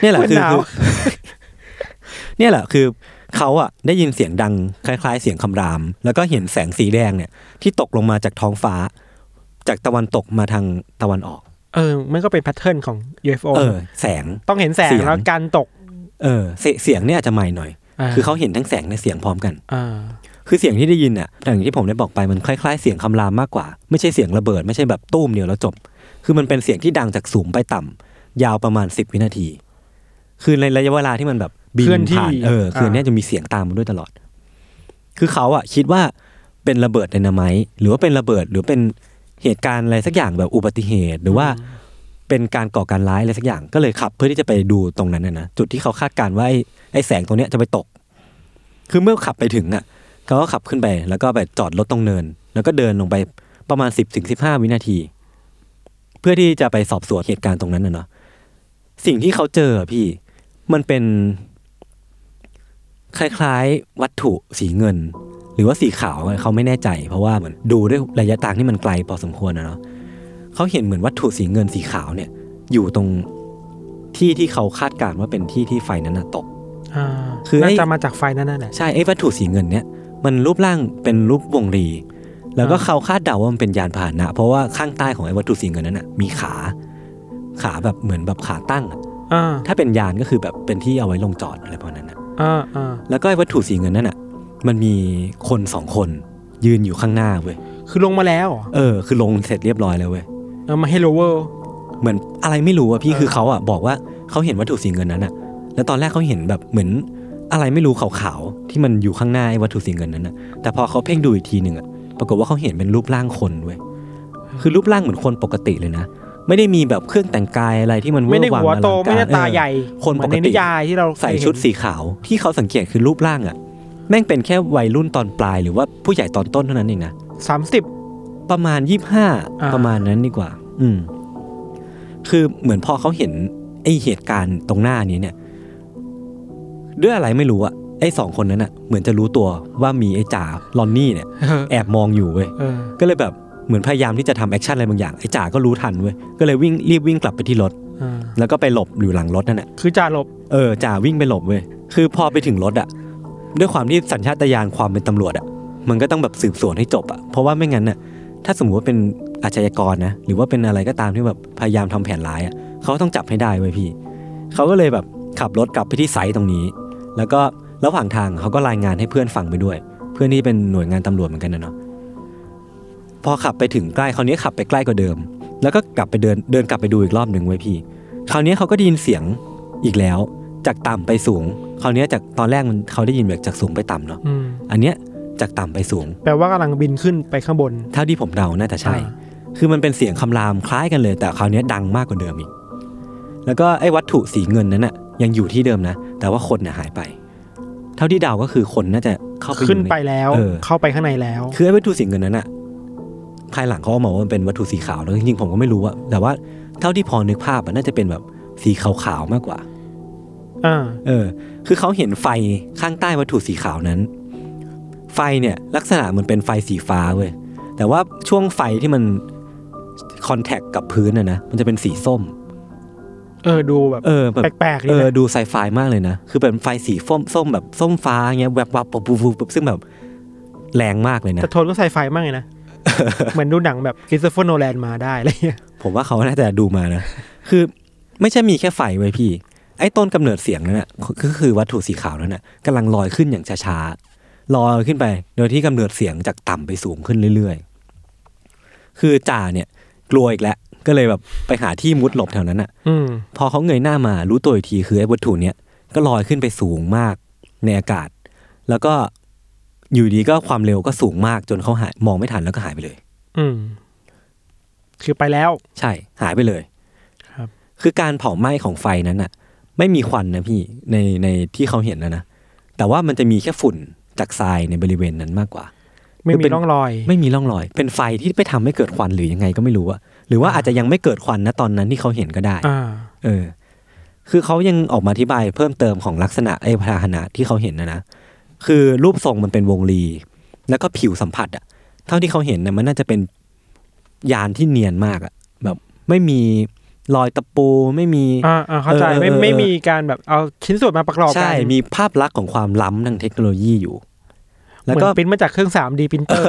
เนี่ยแหละคือหนาว คือ เนี่ยแหละคือเขาอะได้ยินเสียงดังคล้าย ๆ เสียงคำราม แล้วก็เห็นแสงสีแดงเนี่ย ที่ตกลงมาจากท้องฟ้า จากตะวันตกมาทางตะวันออก เออ มันก็เป็นแพทเทิร์นของ UFO เออ แสงต้องเห็นแสงเสียงแล้วการตก เออเสเสียงเนี่ยอาจจะใหม่หน่อย คือเขาเห็นทั้งแสงและเสียงพร้อมกันอ่าคือเสียงที่ได้ยินเนี่ยอย่างที่ผมได้บอกไปมันคล้ายๆ เสียงคำรามมากกว่า ไม่ใช่เสียงระเบิดไม่ใช่แบบตุ้มเดียวแล้วจบ คือมันเป็นเสียงที่ดังจากสูงไปต่ำยาวประมาณสิบวินาที คือในระยะเวลาที่มันแบบบินเคลื่อนที่ผ่านเออคืออนอ่าเนี้ยจะมีเสียงตามมาด้วยตลอด คือเขาอะคิดว่าเป็นระเบิดไดนาไมต์หรือว่าเป็นระเบิดหรือเป็น เหตุการณ์อะไรสักอย่างแบบอุบัติเหตุหรือว่าเป็นการก่อการร้ายอะไรสักอย่างก็เลยขับ เพื่อที่จะไปดูตรงนั้นนะนะจุดที่เขาคาดการณ์ว่าไอ้ไอ้แสงตรงเนี้ยจะไปตก คือเมื่อขับไปถึงอะเขาก็ขับขึ้นไปแล้วก็ไปจอดรถตรงเนิน แล้วก็เดินลงไปประมาณสิบถึงสิบห้าวินาที เพื่อที่จะไปสอบสวนเหตุการณ์ตรงนั้นนะเนาะสิ่งที่เขาเจออะพี่มันเป็น คล้ายๆ วัตถุสีเงิน หรือว่าสีขาวอะเขาไม่แน่ใจ เพราะว่าเหมือนดูด้วยระยะทางที่มันไกลพอสมควรนะเนาะเขาเห็นเหมือนวัตถุสีเงินสีขาวเนี่ย อยู่ตรงที่ที่เขาคาดการณ์ว่าเป็นที่ที่ไฟนั้นนะตกอ่าคือไอ้น่าจะมาจากไฟนั่นแหละใช่ไอ้วัตถุสีเงินเนี่ยมันรูปร่างเป็นรูปวงรี แล้วก็อ่าเขาคาดเดาว่ามันเป็นยานพาหนะ เพราะว่าข้างใต้ของไอ้วัตถุสีเงินนั้นน่ะมีขา ขาแบบเหมือนแบบขาตั้งอะอ่าถ้าเป็นยานก็คือแบบเป็นที่เอาไว้ลงจอดอะไรประมาณนั้นนะอ่าอ่าแล้วก็ไอ้วัตถุสีเงินนั่นน่ะ มันมีคนสองคนยืนอยู่ข้างหน้าเว้ย คือลงมาแล้วเหรอเออ คือลงเสร็จเรียบร้อยแล้วเว้ย เอามาให้โลเวอร์เหมือนอะไรไม่รู้อะพี่เออคือเขาอะบอกว่าเขาเห็นวัตถุสีเงินนั้นอะแล้วตอนแรกเขาเห็นแบบเหมือนอะไรไม่รู้ขาวๆที่มันอยู่ข้างหน้าไอ้วัตถุสีเงินนั้นอะแต่พอเขาเพ่งดูอีกทีหนึ่งอะปรากฏว่าเขาเห็นเป็นรูปร่างคนเว้ยคือรูปร่างเหมือนคนปกติเลยนะ ไม่ได้มีแบบเครื่องแต่งกายอะไรที่มันเวอไม่ได้ร์วังหัวอลังโตการไม่ได้ตาเออใหญ่คนเหมืปอนกในตินิยายที่เราใส่ชุดสีขาวที่เขาสังเกตคือรูปร่างอะ แม่งเป็นแค่วัยรุ่นตอนปลายหรือว่าผู้ใหญ่ตอนต้นเท่านั้นเองนะสามสิบประมาณยี่ห้าอ่าประมาณนั้นดีกว่า อืม คือเหมือนพอเขาเห็นไอเหตุการณ์ตรงหน้านี้เนี่ย ด้วยอะไรไม่รู้อะไอสองคนนั้นอะเหมือนจะรู้ตัวว่ามีไอจ่าลอนนี่เนี่ยเออแอบมองอยู่เว้ยเออก็เลยแบบเหมือนพยายามที่จะทำ action อะไรบางอย่างไอจ่าก็รู้ทันเว้ยก็เลยวิ่งรีบวิ่งกลับไปที่รถอ่าแล้วก็ไปหลบอยู่หลังรถนั่นแหละคือจ่าหลบเออจ่าวิ่งไปหลบเว้ยคือพอไปถึงรถอะ ด้วยความที่สัญชาตญาณความเป็นตำรวจอะมันก็ต้องแบบสืบสวนให้จบอะเพราะว่าไม่งั้นน่ะถ้าสมมติว่าเป็นอาชญากรนะหรือว่าเป็นอะไรก็ตามที่แบบพยายามทำแผนร้ายอะเขาต้องจับให้ได้เว้ยพี่เขาก็เลยแบบขับรถกลับไปที่ไซต์ตรงนี้ แล้วก็ระหว่างทางเขาก็รายงานให้เพื่อนฟังไปด้วย เพื่อนที่เป็นหน่วยงานตำรวจเหมือนกันนะเนาะพอขับไปถึงใกล้คราวนี้ขับไปใกล้กว่าเดิม แล้วก็กลับไปเดินเดินกลับไปดูอีกรอบหนึ่งไว้พี่ คราวนี้เขาก็ได้ยินเสียงอีกแล้ว จากต่ำไปสูงคราวนี้จากตอนแรกมันเขาได้ยินแบบจากสูงไปต่ำเนาะอืมอันเนี้ยจากต่ำไปสูง แปลว่ากำลังบินขึ้นไปข้างบนเท่าที่ผมเดาน่าจะใช่อ่าคือมันเป็นเสียงคำรามคล้ายกันเลย แต่คราวนี้ดังมากกว่าเดิมอีก แล้วก็ไอ้วัตถุสีเงินนั้นน่ะ ยังอยู่ที่เดิมนะ แต่ว่าคนน่ะหายไป เท่าที่เดาก็คือคนน่าจะเข้าไปอยู่ขึ้นในไปแล้วเออเข้าไปข้างในแล้ว คือไอ้วัตถุสีเงินนั้นน่ะภายหลังเขาเอามาว่ามันเป็นวัตถุสีขาวแล้วจริงๆผมก็ไม่รู้อะแต่ว่าเท่าที่พอนึกภาพอะน่าจะเป็นแบบสีขาวๆมากกว่าอ่า เออ คือเขาเห็นไฟข้างใต้วัตถุสีขาวนั้น ไฟเนี่ยลักษณะมันเป็นไฟสีฟ้าเว้ย แต่ว่าช่วงไฟที่มันคอนแทคกับพื้นนะนะ มันจะเป็นสีส้ม เออ ดูแบบเออแบบแปลกๆเอนี่อนะดูไซไฟมากเลยนะ คือเป็นไฟสีส้มส้มแบบส้มฟ้าเงี้ยแวบวับปุ๊บปุ๊บปุ๊บซึ่งแบบแรงมากเลยนะ แต่โทนก็ไซไฟมากเลยนะ เหมือนดูหนังแบบคริสโตเฟอร์โนแลนมาได้อะไรเงี้ย ผมว่าเขาน่าจะดูมานะ คือไม่ใช่มีแค่ไฟไว้ยพี่ ไอ้ต้นกำเนิดเสียงนั่นแหะก็คือวัตถุสีขาวนั่นน่ะกำลังลอยขึ้นอย่างช้าๆลอยขึ้นไป โดยที่กำเนิดเสียงจากต่ำไปสูงขึ้นเรื่อยๆ คือจ่าเนี่ยกลัวอีกแล้วก็เลยแบบไปหาที่มุดหลบแถวนั้นอะอืมพอเขาเงยหน้ามารู้ตัวอีกทีคือไอ้วัตถุเนี้ยก็ลอยขึ้นไปสูงมากในอากาศ แล้วก็อยู่ดีก็ความเร็วก็สูงมากจนเขาหายมองไม่ทันแล้วก็หายไปเลย อืมคือไปแล้ว ใช่หายไปเลย ครับ คือการเผาไหม้ของไฟนั้นน่ะ ไม่มีควันนะพี่ในในที่เขาเห็นนะนะแต่ว่ามันจะมีแค่ฝุ่นจากทรายในบริเวณนั้นมากกว่า ไม่คือมีเป็นร่องรอย ไม่มีร่องรอย เป็นไฟที่ไปทำให้เกิดควันหรือยังไงก็ไม่รู้อะหรือว่าอาจจะยังไม่เกิดควันนะตอนนั้นที่เขาเห็นก็ได้อ่าเออ คือเขายังออกมาอธิบายเพิ่มเติมของลักษณะไอ้พาหนะที่เขาเห็นนะนะคือรูปทรงมันเป็นวงรี แล้วก็ผิวสัมผัสอะเท่าที่เขาเห็นนะมันน่าจะเป็นยานที่เนียนมากอะแบบไม่มี รอยตะปูไม่มีอ่าอ่าเข้าใจเออไม่เออไม่มีการแบบเอาชิ้นส่วนมาประกอบกัใช่มีภาพลักษณ์ของความล้ำทางเทคโนโลยีอยู่ แล้แล้ววก็ก็ปริ้นมาจากเครื่อง 3D ปรินเตอร์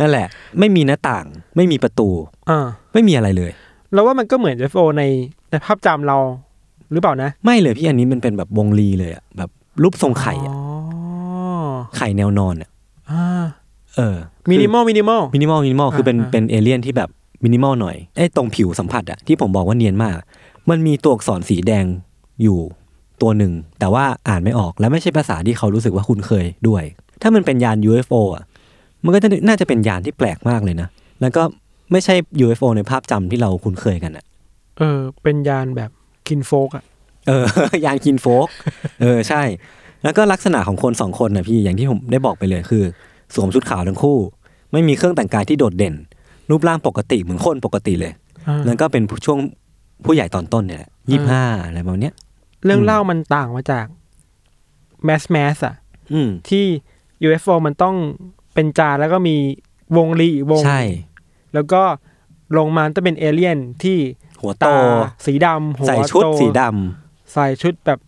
นั่นแหละ ไม่มีหน้าต่าง ไม่มีประตูอ่าไม่มีอะไรเลยแล้วว่ามันก็เหมือน UFO ในในภาพจำเราหรือเปล่านะ ไม่เลยพี่อันนี้มันเป็นแบบวงรีเลยอะแบบรูปทรงไข่อะอ๋อไข่แนวนอนอะอ่าเออ minimal minimal minimal minimal คือเป็นอ่าเป็นเอเลี่ยนที่แบบ มินิมอลหน่อยไอ้ตรงผิวสัมผัสอะที่ผมบอกว่าเนียนมาก มันมีตัวอักษรสีแดงอยู่ตัวหนึ่ง แต่ว่าอ่านไม่ออกและไม่ใช่ภาษาที่เขารู้สึกว่าคุ้นเคยด้วย ถ้ามันเป็นยาน UFO อะมันก็จะน่าจะเป็นยานที่แปลกมากเลยนะ แล้วก็ไม่ใช่ UFO ในภาพจำที่เราคุ้นเคยกันอะเออ เป็นยานแบบกินโฟกอะเออยานกินโฟก เออใช่ แล้วก็ลักษณะของคนสองคนนะพี่อย่างที่ผมได้บอกไปเลยคือ สวมชุดขาวทั้งคู่ ไม่มีเครื่องแต่งกายที่โดดเด่น รูปร่างปกติเหมือนคนปกติเลยอ่าแล้วก็เป็นช่วงผู้ใหญ่ตอนต้นเนี่ยแหละยี่ห้าอะไรประมาณเนี้ย เรื่องอืมเล่ามันต่างมาจาก mass mass อะอืมที่ UFO มันต้องเป็นจานแล้วก็มีวงรีอีกวงใช่ แล้วก็ลงมาต้องเป็นเอเลี่ยนที่หัวโตตาสีดำหัวใส่ชุดโตสีดใส่ชุดแบบ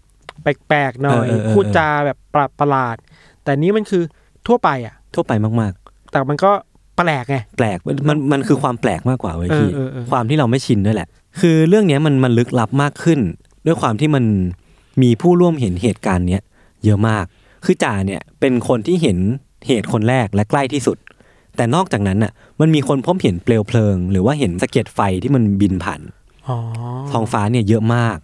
แปลกๆหน่อยเออเออเออพูดจาแบบประประหลาด แต่นี้มันคือทั่วไปอะำทั่วไปมากแต่มันก็ แปลกไงๆแปลกมันมันมันคือความแปลกมากกว่าเว้ยพี่เออเออเออความที่เราไม่ชินด้วยแหละ คือเรื่องเนี้ยมันมันลึกลับมากขึ้น ด้วยความที่มันมีผู้ร่วมเห็นเหตุการณ์เนี้ยเยอะมาก คือจ่าเนี่ยเป็นคนที่เห็นเหตุคนแรกและใกล้ที่สุด แต่นอกจากนั้นน่ะ มันมีคนพบเห็นเปลวเพลิง หรือว่าเห็นสะเก็ดไฟที่มันบินผ่านอ๋อท้องฟ้าเนี่ยเยอะมาก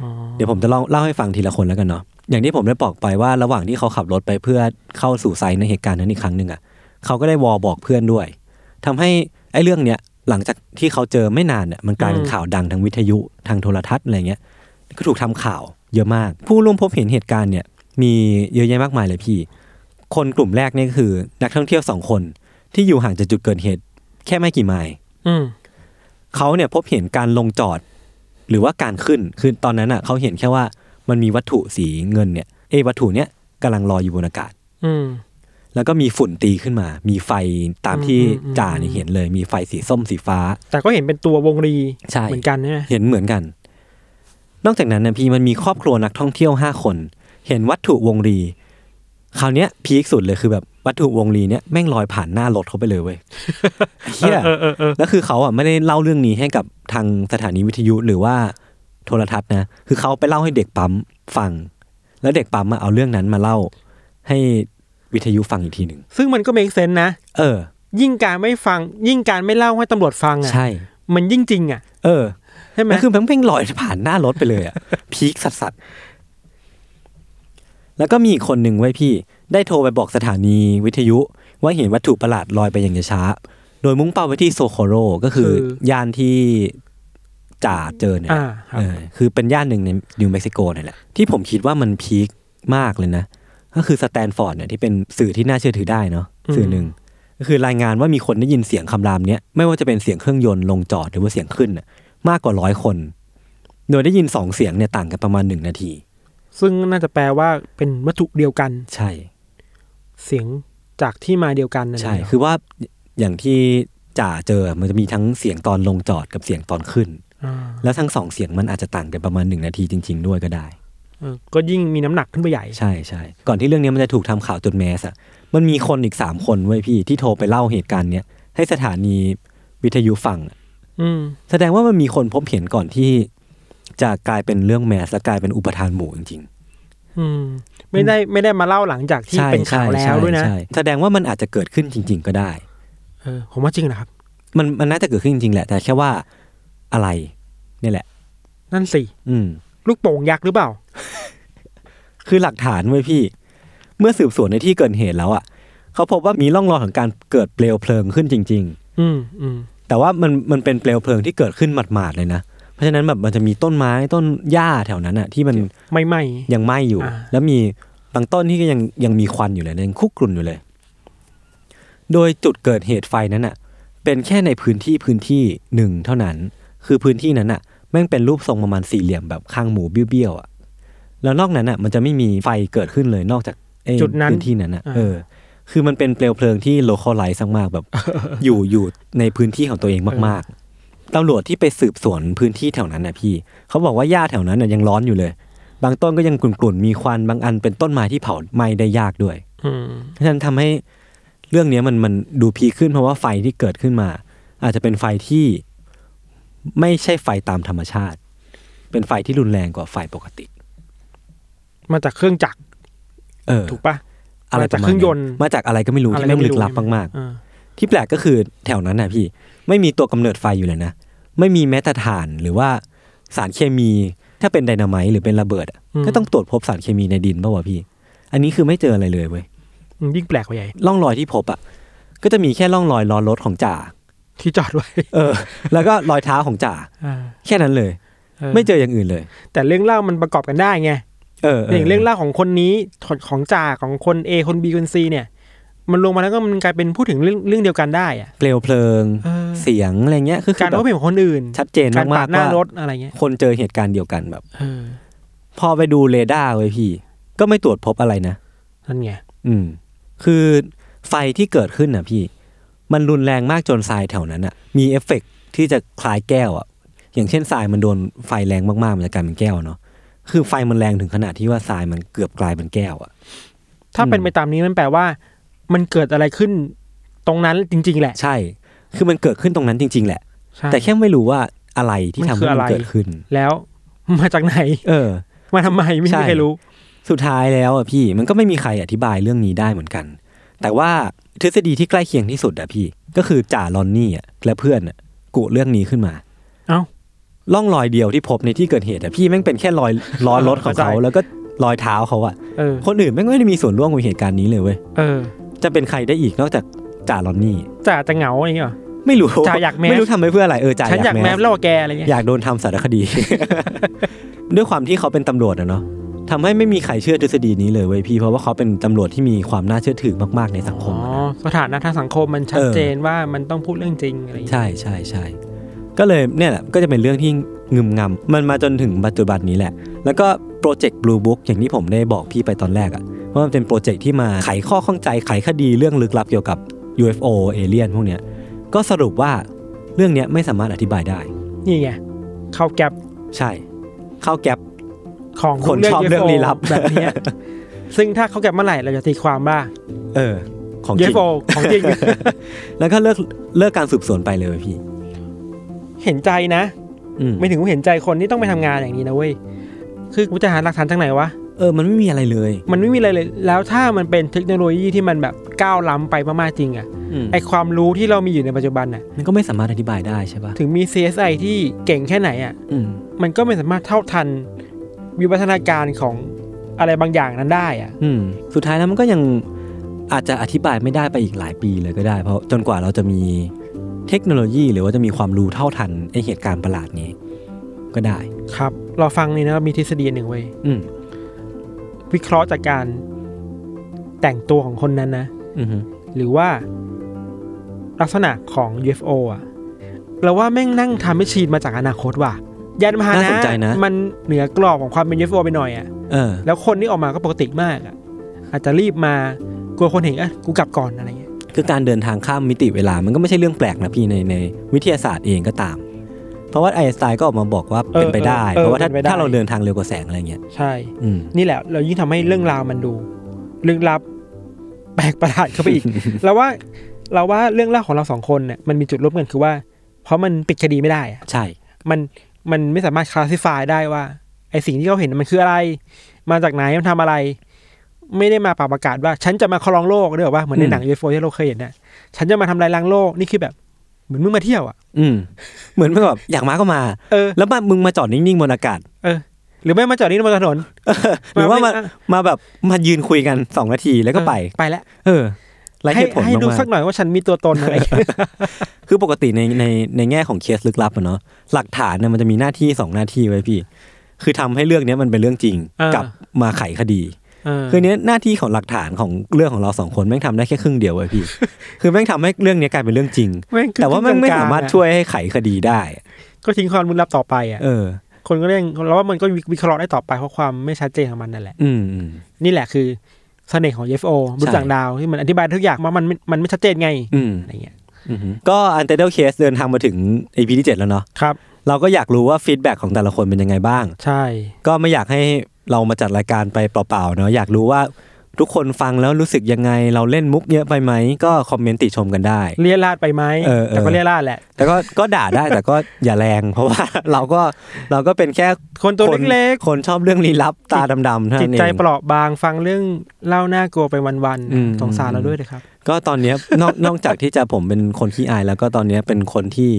อ๋อเดี๋ยวผมจะเล่าเล่าให้ฟังทีละคนแล้วกันเนาะอย่างที่ผมได้บอกไปว่าระหว่างที่เขาขับรถไปเพื่อเข้าสู่ไซต์ในเหตุการณ์นั้นอีกครั้งหนึ่งอะ เขาก็ได้วอลบอกเพื่อนด้วยทำให้ไอ้เรื่องเนี้ยหลังจากที่เขาเจอไม่นานเนี่ยมันกลายเป็นข่าวดังทางวิทยุทางโทรทัศน์อะไรเงี้ยก็ถูกทำข่าวเยอะมาก ผู้ร่วมพบเห็นเหตุการณ์เนี่ยมีเยอะแยะมากมายเลยพี่ คนกลุ่มแรกเนี่ยก็คือ นักท่องเที่ยวสองคนที่อยู่ห่างจากจุดเกิดเหตุ แค่ไม่กี่ไมล์อืมเขาเนี่ยพบเห็นการลงจอด หรือว่าการขึ้น คือตอนนั้นอะ เขาเห็นแค่ว่ามันมีวัตถุสีเงินเนี่ย เอยวัตถุเนี้ยกำลังลอยอยู่บนอากาศอืม แล้วก็มีฝุ่นตีขึ้นมา มีไฟตามที่อืมอืมจ่าเนี่ยเห็นเลย มีไฟสีส้มสีฟ้า แต่ก็เห็นเป็นตัววงรีใช่เหมือนกันใช่ไหมเห็นเหมือนกัน นอกจากนั้นนะพี่มันมีครอบครัวนักท่องเที่ยวห้าคน เห็นวัตถุวงรี คราวเนี้ยพีคสุดเลยคือแบบวัตถุวงรีเนี้ยแม่งลอยผ่านหน้ารถเขาไปเลยเว้ยเฮียเออเออเออแล้วคือเขาอะไม่ได้เล่าเรื่องนี้ให้กับทางสถานีวิทยุหรือว่าโทรทัศน์นะ คือเขาไปเล่าให้เด็กปั๊มฟัง แล้วเด็กปั๊มมาเอาเรื่องนั้นมาเล่าให้ วิทยุฟังอีกทีหนึ่งซึ่งมันก็เมคเซนนะ เออ ยิ่งการไม่ฟัง ยิ่งการไม่เล่าให้ตำรวจฟังอะใช่ มันยิ่งจริงอะ เออใช่ไหมแล้วคือมันเพ่งลอยผ่านหน้ารถไปเลยอะ พีคสัสสัสๆแล้วก็มีอีกคนหนึ่งไว้ยพี่ ได้โทรไปบอกสถานีวิทยุ ว่าเห็นวัตถุประหลาดลอยไปอย่างช้า โดยมุ่งเป้าไปที่โซโคโรก็คือย่านที่จ่าเจอเนี่ยอ่าครับเออคือเป็นย่านหนึ่งในนิวเม็กซิโกนี่แหละ ที่ผมคิดว่ามัน peak มากเลยนะ ก็คือสแตนฟอร์ดเนี่ยที่เป็นสื่อที่น่าเชื่อถือได้เนาะสื่อหนึ่งก็คือรายงานว่ามีคนได้ยินเสียงคำรามเนี้ยไม่ว่าจะเป็นเสียงเครื่องยนต์ลงจอดหรือว่าเสียงขึ้นน่ะมากกว่าร้อยคน โดยได้ยินสองเสียงเนี่ยต่างกันประมาณหนึ่งนาที ซึ่งน่าจะแปลว่าเป็นวัตถุเดียวกัน ใช่ เสียงจากที่มาเดียวกันนั่นใช่เองคือว่าอย่างที่จ่าเจอมันจะมีทั้งเสียงตอนลงจอดกับเสียงตอนขึ้นอ่าแล้วทั้งสองเสียงมันอาจจะต่างกันประมาณหนึ่งนาทีจริง ๆ ด้วยก็ได้เออ ก็ยิ่งมีน้ำหนักขึ้นไปใหญ่ใช่ใช่ก่อนที่เรื่องนี้มันจะถูกทำข่าวจนแมสอะมันมีคนอีกสามคนเว้ยพี่ที่โทรไปเล่าเหตุการณ์เนี้ยให้สถานีวิทยุฟังอะอืมแสดงว่ามันมีคนพบเห็นก่อนที่ จะกลายเป็นเรื่องแมสและกลายเป็นอุปทานหมู่จริงอืม ไม่ได้ไม่ได้มาเล่าหลังจากๆที่เป็นข่าวแล้วด้วยนะใช่แสดงว่ามันอาจจะเกิดขึ้นจริง ๆ ก็ได้ เออผมว่าจริงนะครับ มันมันน่าจะเกิดขึ้นจริงๆแหละ แต่แค่ว่าอะไรนี่แหละ นั่นสิอืม ลูกโป่งยักษ์หรือเปล่า คือหลักฐานไว้ยพี่ เมื่อสืบสวนในที่เกิดเหตุแล้วอะเขาพบว่ามีร่องรอยของการเกิดเปลวเพลิงขึ้นจริงอืมอืมๆแต่ว่ามันมันเป็นเปลวเพลิงที่เกิดขึ้นหมาดๆเลยนะเพราะฉะนั้นแบบมันจะมีต้นไม้ต้นหญ้าแถวนั้นอะ ที่มันไม่ไหมยังไหม้อยู่อ่าแล้วมีบางต้นที่ก็ยังยังมีควันอยู่เลยยังคุกกรุ่นอยู่เลย โดยจุดเกิดเหตุไฟนั้นอะ เป็นแค่ในพื้นที่พื้นที่หนึ่งเท่านั้น คือพื้นที่นั้นอะแม่งเป็นรูปทรงประมาณสี่เหลี่ยมแบบข้างหมูเบี้ยวๆอะ แล้วนอกนั้นอะมันจะไม่มีไฟเกิดขึ้นเลยนอกจากไอ้จุดนั้นพื้นที่นั้นอะอ่าเออ คือมันเป็นเปลวเพลิงที่โลคอลไลซ์มากๆแบบ อยู่อยู่ในพื้นที่ของตัวเองมากๆตำรวจที่ไปสืบสวนพื้นที่แถวนั้นนะพี่เขาบอกว่าหญ้าแถวนั้นน่ะยังร้อนอยู่เลย บางต้นก็ยังกลุ่นๆมีควันบางอันเป็นต้นไม้ที่เผาไหม้ได้ยากด้วยอืมเพราะฉะนั้นทำให้เรื่องเนี้ยมันมันดูพีคขึ้นเพราะว่าไฟที่เกิดขึ้นมา อาจจะเป็นไฟที่ไม่ใช่ไฟตามธรรมชาติ เป็นไฟที่รุนแรงกว่าไฟปกติ มาจากเครื่องจักรเออถูกปะอะไรมาปจากระมาณเครื่องยนต์มาจากอะไรก็ไม่รู้อะไรที่แม่งก็ไม่ลึรู้กลับใช่ไหมมากอ่าๆที่แปลกก็คือแถวนั้นนะพี่ไม่มีตัวกำเนิดไฟอยู่เลยนะไม่มีแม้แต่ถ่านหรือว่าสารเคมี ถ้าเป็นไดนาไมต์หรือเป็นระเบิดอะก็ต้องตรวจพบสารเคมีในดินป่าวะพี่ อันนี้คือไม่เจออะไรเลยเว้ยอืมยิ่งแปลกกว่าใหญ่ร่องรอยที่พบอะก็จะมีแค่ร่องรอยล้อรถของจ่าที่จอดไว้ เออ แล้วก็รอยเท้าของจ่าอ่าแค่นั้นเลย ไม่เจออย่างอื่นเลย แต่เรื่องเล่ามันประกอบกันได้ไงเอออย่างเรื่องเล่าของคนนี้ของของจ่าของคน A คน B คน C เนี่ย มันลงมาแล้วก็มันกลายเป็นพูดถึงเรื่องเรื่องเดียวกันได้อะเปลวเพลิงเออเสียงอะไรเงี้ยคือการแบบพบเห็นของคนอื่น ชัดเจนการมาปากดๆหน้าว่ารถอะไรเงี้ยคนเจอเหตุการณ์เดียวกันแบบเออพอไปดูเรดาร์ไว้พี่ ก็ไม่ตรวจพบอะไรนะนั่นไงอืม คือไฟที่เกิดขึ้นน่ะพี่ มันรุนแรงมากจนทรายแถวนั้นอะ มีเอฟเฟกต์ที่จะคล้ายแก้วอะอย่างเช่นทรายมันโดนไฟแรงมากๆมันจะกลายเป็นแก้วเนาะ คือไฟมันแรงถึงขนาดที่ว่าทรายมันเกือบกลายเป็นแก้วอะถ้าเป็นไปตามนี้มันแปลว่า มันเกิดอะไรขึ้นตรงนั้นจริง ๆ แหละ ใช่ คือมันเกิดขึ้นตรงนั้นจริง ๆ แหละใช่แต่แค่ไม่รู้ว่าอะไรที่มันทำคือให้อะมัไรนเกิดขึ้น แล้วมาจากไหน เออ มาทำไมไม่ใช่มีใครรู้ สุดท้ายแล้วอะพี่มันก็ไม่มีใครอธิบายเรื่องนี้ได้เหมือนกัน แต่ว่าทฤษฎีที่ใกล้เคียงที่สุดอะพี่ ก็คือจ่าลอนนี่อะและเพื่อนอะกุเรื่องนี้ขึ้นมาเอ้า ร่องรอยเดียวที่พบในที่เกิดเหตุอะพี่แม่งเป็นแค่รอยล้อรถของเขาเข้าใจแล้วก็รอยเท้าเขาอะเออ คนอื่นแม่งไม่ได้มีส่วนร่วมกับเหตุการณ์นี้เลยเว้ยเออจะเป็นใครได้อีกนอกจากจ่าลอนนี่ จ่าจะเหงาอะไรเงี้ยเหรอ ไม่รู้จ่าอยากแมส ไม่รู้ทำไปเพื่ออะไรเออจ่าฉันอยากแมแมปสเล่ากับแกอะไรเงี้ย อยากโดนทำสารคดี ด้วยความที่เขาเป็นตำรวจอะเนาะทำให้ไม่มีใครเชื่อทฤษฎีนี้เลยเว้ยพี่เพราะว่าเขาเป็นตำรวจที่มีความน่าเชื่อถือมากๆในสังคอ๋มออะนะ สถานะทางสังคมมันชัดเออ เจนว่ามันต้องพูดเรื่องจริงอะไรเงี้ยใช่ใช่ใช่ ก็เลยเนี่ยแหละก็จะเป็นเรื่องที่งึมงำมันมาจนถึงปัจจุบันนี้แหละ แล้วก็โปรเจกต์ Blue Book อย่างที่ผมได้บอกพี่ไปตอนแรกอะว่ามันเป็นโปรเจกต์ที่มาไขข้อข้องใจไขคดีเรื่องลึกลับเกี่ยวกับ UFO เอเลี่ยนพวกเนี้ยก็สรุปว่าเรื่องเนี้ยไม่สามารถอธิบายได้ นี่ไงเข้าแก็บใช่ เข้าแก๊ปของคนชอบเรื่องลี้ลับแบบเนี้ยซึ่งถ้าเข้าแก็บเมื่อไหร่เราจะตีความว่า เออ ของจริง UFO ของจริงแล้วก็เลิกเลิกการสืบสวนไปเลยพี่ เห็นใจนะอืมไม่ถึงว่าเห็นใจคนที่ต้องไปทำงานอย่างนี้นะเว้ยคือกูจะหาหลักฐานจากไหนวะเออ มันไม่มีอะไรเลย มันไม่มีอะไรเลย แล้วถ้ามันเป็นเทคโนโลยีที่มันแบบก้าวล้ำไปมากๆจริงอะอืมไอความรู้ที่เรามีอยู่ในปัจจุบันน่ะ มันก็ไม่สามารถอธิบายได้ใช่ปะถึงมี CSI ที่เก่งแค่ไหนอะอืมมันก็ไม่สามารถเท่าทันวิวัฒนาการของอะไรบางอย่างนั้นได้อะอืมสุดท้ายแล้วมันก็ยังอาจจะอธิบายไม่ได้ไปอีกหลายปีเลยก็ได้ เพราะจนกว่าเราจะมี เทคโนโลยีหรือว่าจะมีความรู้เท่าทันไอเหตุการณ์ประหลาดนี้ ก็ได้ ครับ เราฟังนี่นะมีทฤษฎีหนึ่งเว้ยอืมวิเคราะห์จากการแต่งตัวของคนนั้นนะอือฮึหรือว่าลักษณะของ UFO อะเราว่าแม่งนั่งทำให้ชีนมาจากอนาคตว่ะยานพาหน่านะสนใจนะ มันเหนือกรอบของความเป็น UFO ไปหน่อยอะเออแล้วคนที่ออกมาก็ปกติมากอะ อาจจะรีบมากลัวคนเห็นอะกูกลับก่อนอะไรเงี้ย คือการเดินทางข้ามมิติเวลา มันก็ไม่ใช่เรื่องแปลกนะพี่ในในวิทยาศาสตร์เองก็ตาม เพราะว่าไอน์สไตน์ก็ออกมาบอกว่าเออเป็นไปได้เออเพราะว่าถ้าเป็นไปได้ถ้าเราเดินทางเร็วกว่าแสงอะไรเงี้ยใช่อืมนี่แหละ เรายิ่งทำให้เรื่องราวมันดูลึกลับแปลกประหลาดเข้าไปอีกเราว่าเราว่าเรื่องเล่าของเราสองคนเนี่ยมันมีจุดร่วมกันคือว่า เพราะมันปิดคดีไม่ได้อะใช่ มันมันไม่สามารถคลาสสิฟายได้ว่าไอสิ่งที่เขาเห็นมันคืออะไร มาจากไหนมันทำอะไร ไม่ได้มาปราบประกาศว่า ฉันจะมาครองโลกเด้อว่าเหมือนในหนัง UFO ที่เราเคยเห็นน่ะฉันจะมาทำลายล้างโลกนี่คือแบบ เหมือนมึงมาเที่ยวอะ อืม เหมือนแบบอยากมาก็มาเออแล้วมามึงมาจอดนิ่งๆบนอากาศ เออ หรือไม่มาจอดนี่บนถนนหรือว่ามาอะมาแบบมายืนคุยกันสองนาทีแล้วก็ไปเออไปแล้วเออไรให้เหตุผลให้ดูมากสักหน่อยว่าฉันมีตัวตนอะไรอย่างเงี้ยๆคือปกติในในในแง่ของเคสลึกลับอะเนาะหลักฐานเนี่ยมันจะมีหน้าที่สองหน้าที่ไว้พี่ คือทำให้เรื่องเนี้ยมันเป็นเรื่องจริงอ่ากักับมาไขคดีเออ คือเนี้ยหน้าที่ของหลักฐานของเรื่องของเราสองคนแม่งทำได้แค่ครึ่งเดียวเว้ยพี่ คือแม่งทำให้เรื่องเนี้ยกลายเป็นเรื่องจริงแม่งคือแต่ว่าแม่งไม่กลงๆสามารถอะช่วยให้ไขคดีได้ ก็ทิ้งความลึกลับต่อไปอะเออคนก็เรียกเราว่ามันก็วิเคราะห์ได้ต่อไปเพราะความไม่ชัดเจนของมันนั่นแหละ อืมอืมนี่แหละคือเสน่ห์ของ UFO บนต่างดาวที่มันอธิบายทุกอย่างว่ามันไม่มันไม่ชัดเจนไงอืมอะไรเงี้ยอืมก็อันเ d อร์เคสเดินทางมาถึง EP ที่ 7 แล้วเนาะครับ เราก็อยากรู้ว่า feedback ของแต่ละคนเป็นยังไงบ้าง ใช่ ก็ไม่อยากให้ เรามาจัดรายการไปเปล่าๆเนาะอยากรู้ว่าทุกคนฟังแล้วรู้สึกยังไง เราเล่นมุกเยอะไปไหม ก็คอมเมนต์ติชมกันได้ เรี่ยราดไปไหมเออเออแต่ก็เรี่ยราดแหละ แต่ก็ก็ด่าได้แต่ก็อย่าแรง เพราะว่าเราก็เราก็เป็นแค่คนตัวคนเล็กคนชอบเรื่องลี้ลับตาดำๆเท่าๆจิตนั้นเอใจงเปราะบางฟังเรื่องเล่าน่ากลัวไปวันอืมๆสงสารเราด้วยนะครับ ก็ตอนเนี้ยนอกนอกจากที่จะผมเป็นคนขี้อายแล้วก็ตอนเนี้ยเป็นคนที่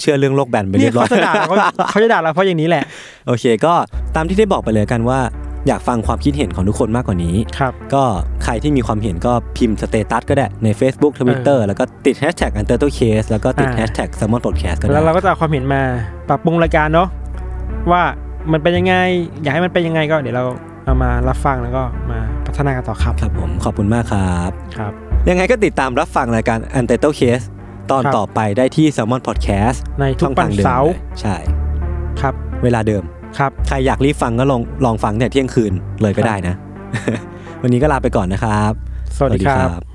เชื่อเรื่องโลกแบนไปนี่เรียบร้อเขายจะด่าเราเขาจะด่าเราเพราะอย่างนี้แหละ โอเค ก็ตามที่ได้บอกไปเลยกันว่า อยากฟังความคิดเห็นของทุกคนมากกว่านี้ครับก็ใครที่มีความเห็นก็พิมพ์ status ก็ได้ใน Facebook Twitter แล้วก็ติดแฮชแท็ก Untitled Case แล้วก็ติดอ่าแฮชแท็ก Salmon Podcast ก็ได้แล้วเราก็จะเอาความเห็นมาปรับปรุงรายการเนาะว่ามันเป็นยังไง อยากให้มันเป็นยังไงก็เดี๋ยวเราเอามารับฟังแล้วก็มาพัฒนากันต่อครับ ครับผมขอบคุณมากครับ ครับ ยังไงก็ติดตามรับฟังรายการ u n t i t l e Case ตอนครับต่อไปได้ที่ s ซ l m o n Podcast ในทุกช่องวัทานงเดิมเสาร์เลยใช่ ครับ เวลาเดิมครับ ใครอยากรีบฟังก็ลองลองฟังแต่เที่ยงคืนเลยก็ได้นะ วันนี้ก็ลาไปก่อนนะครับ สวัสดีครับ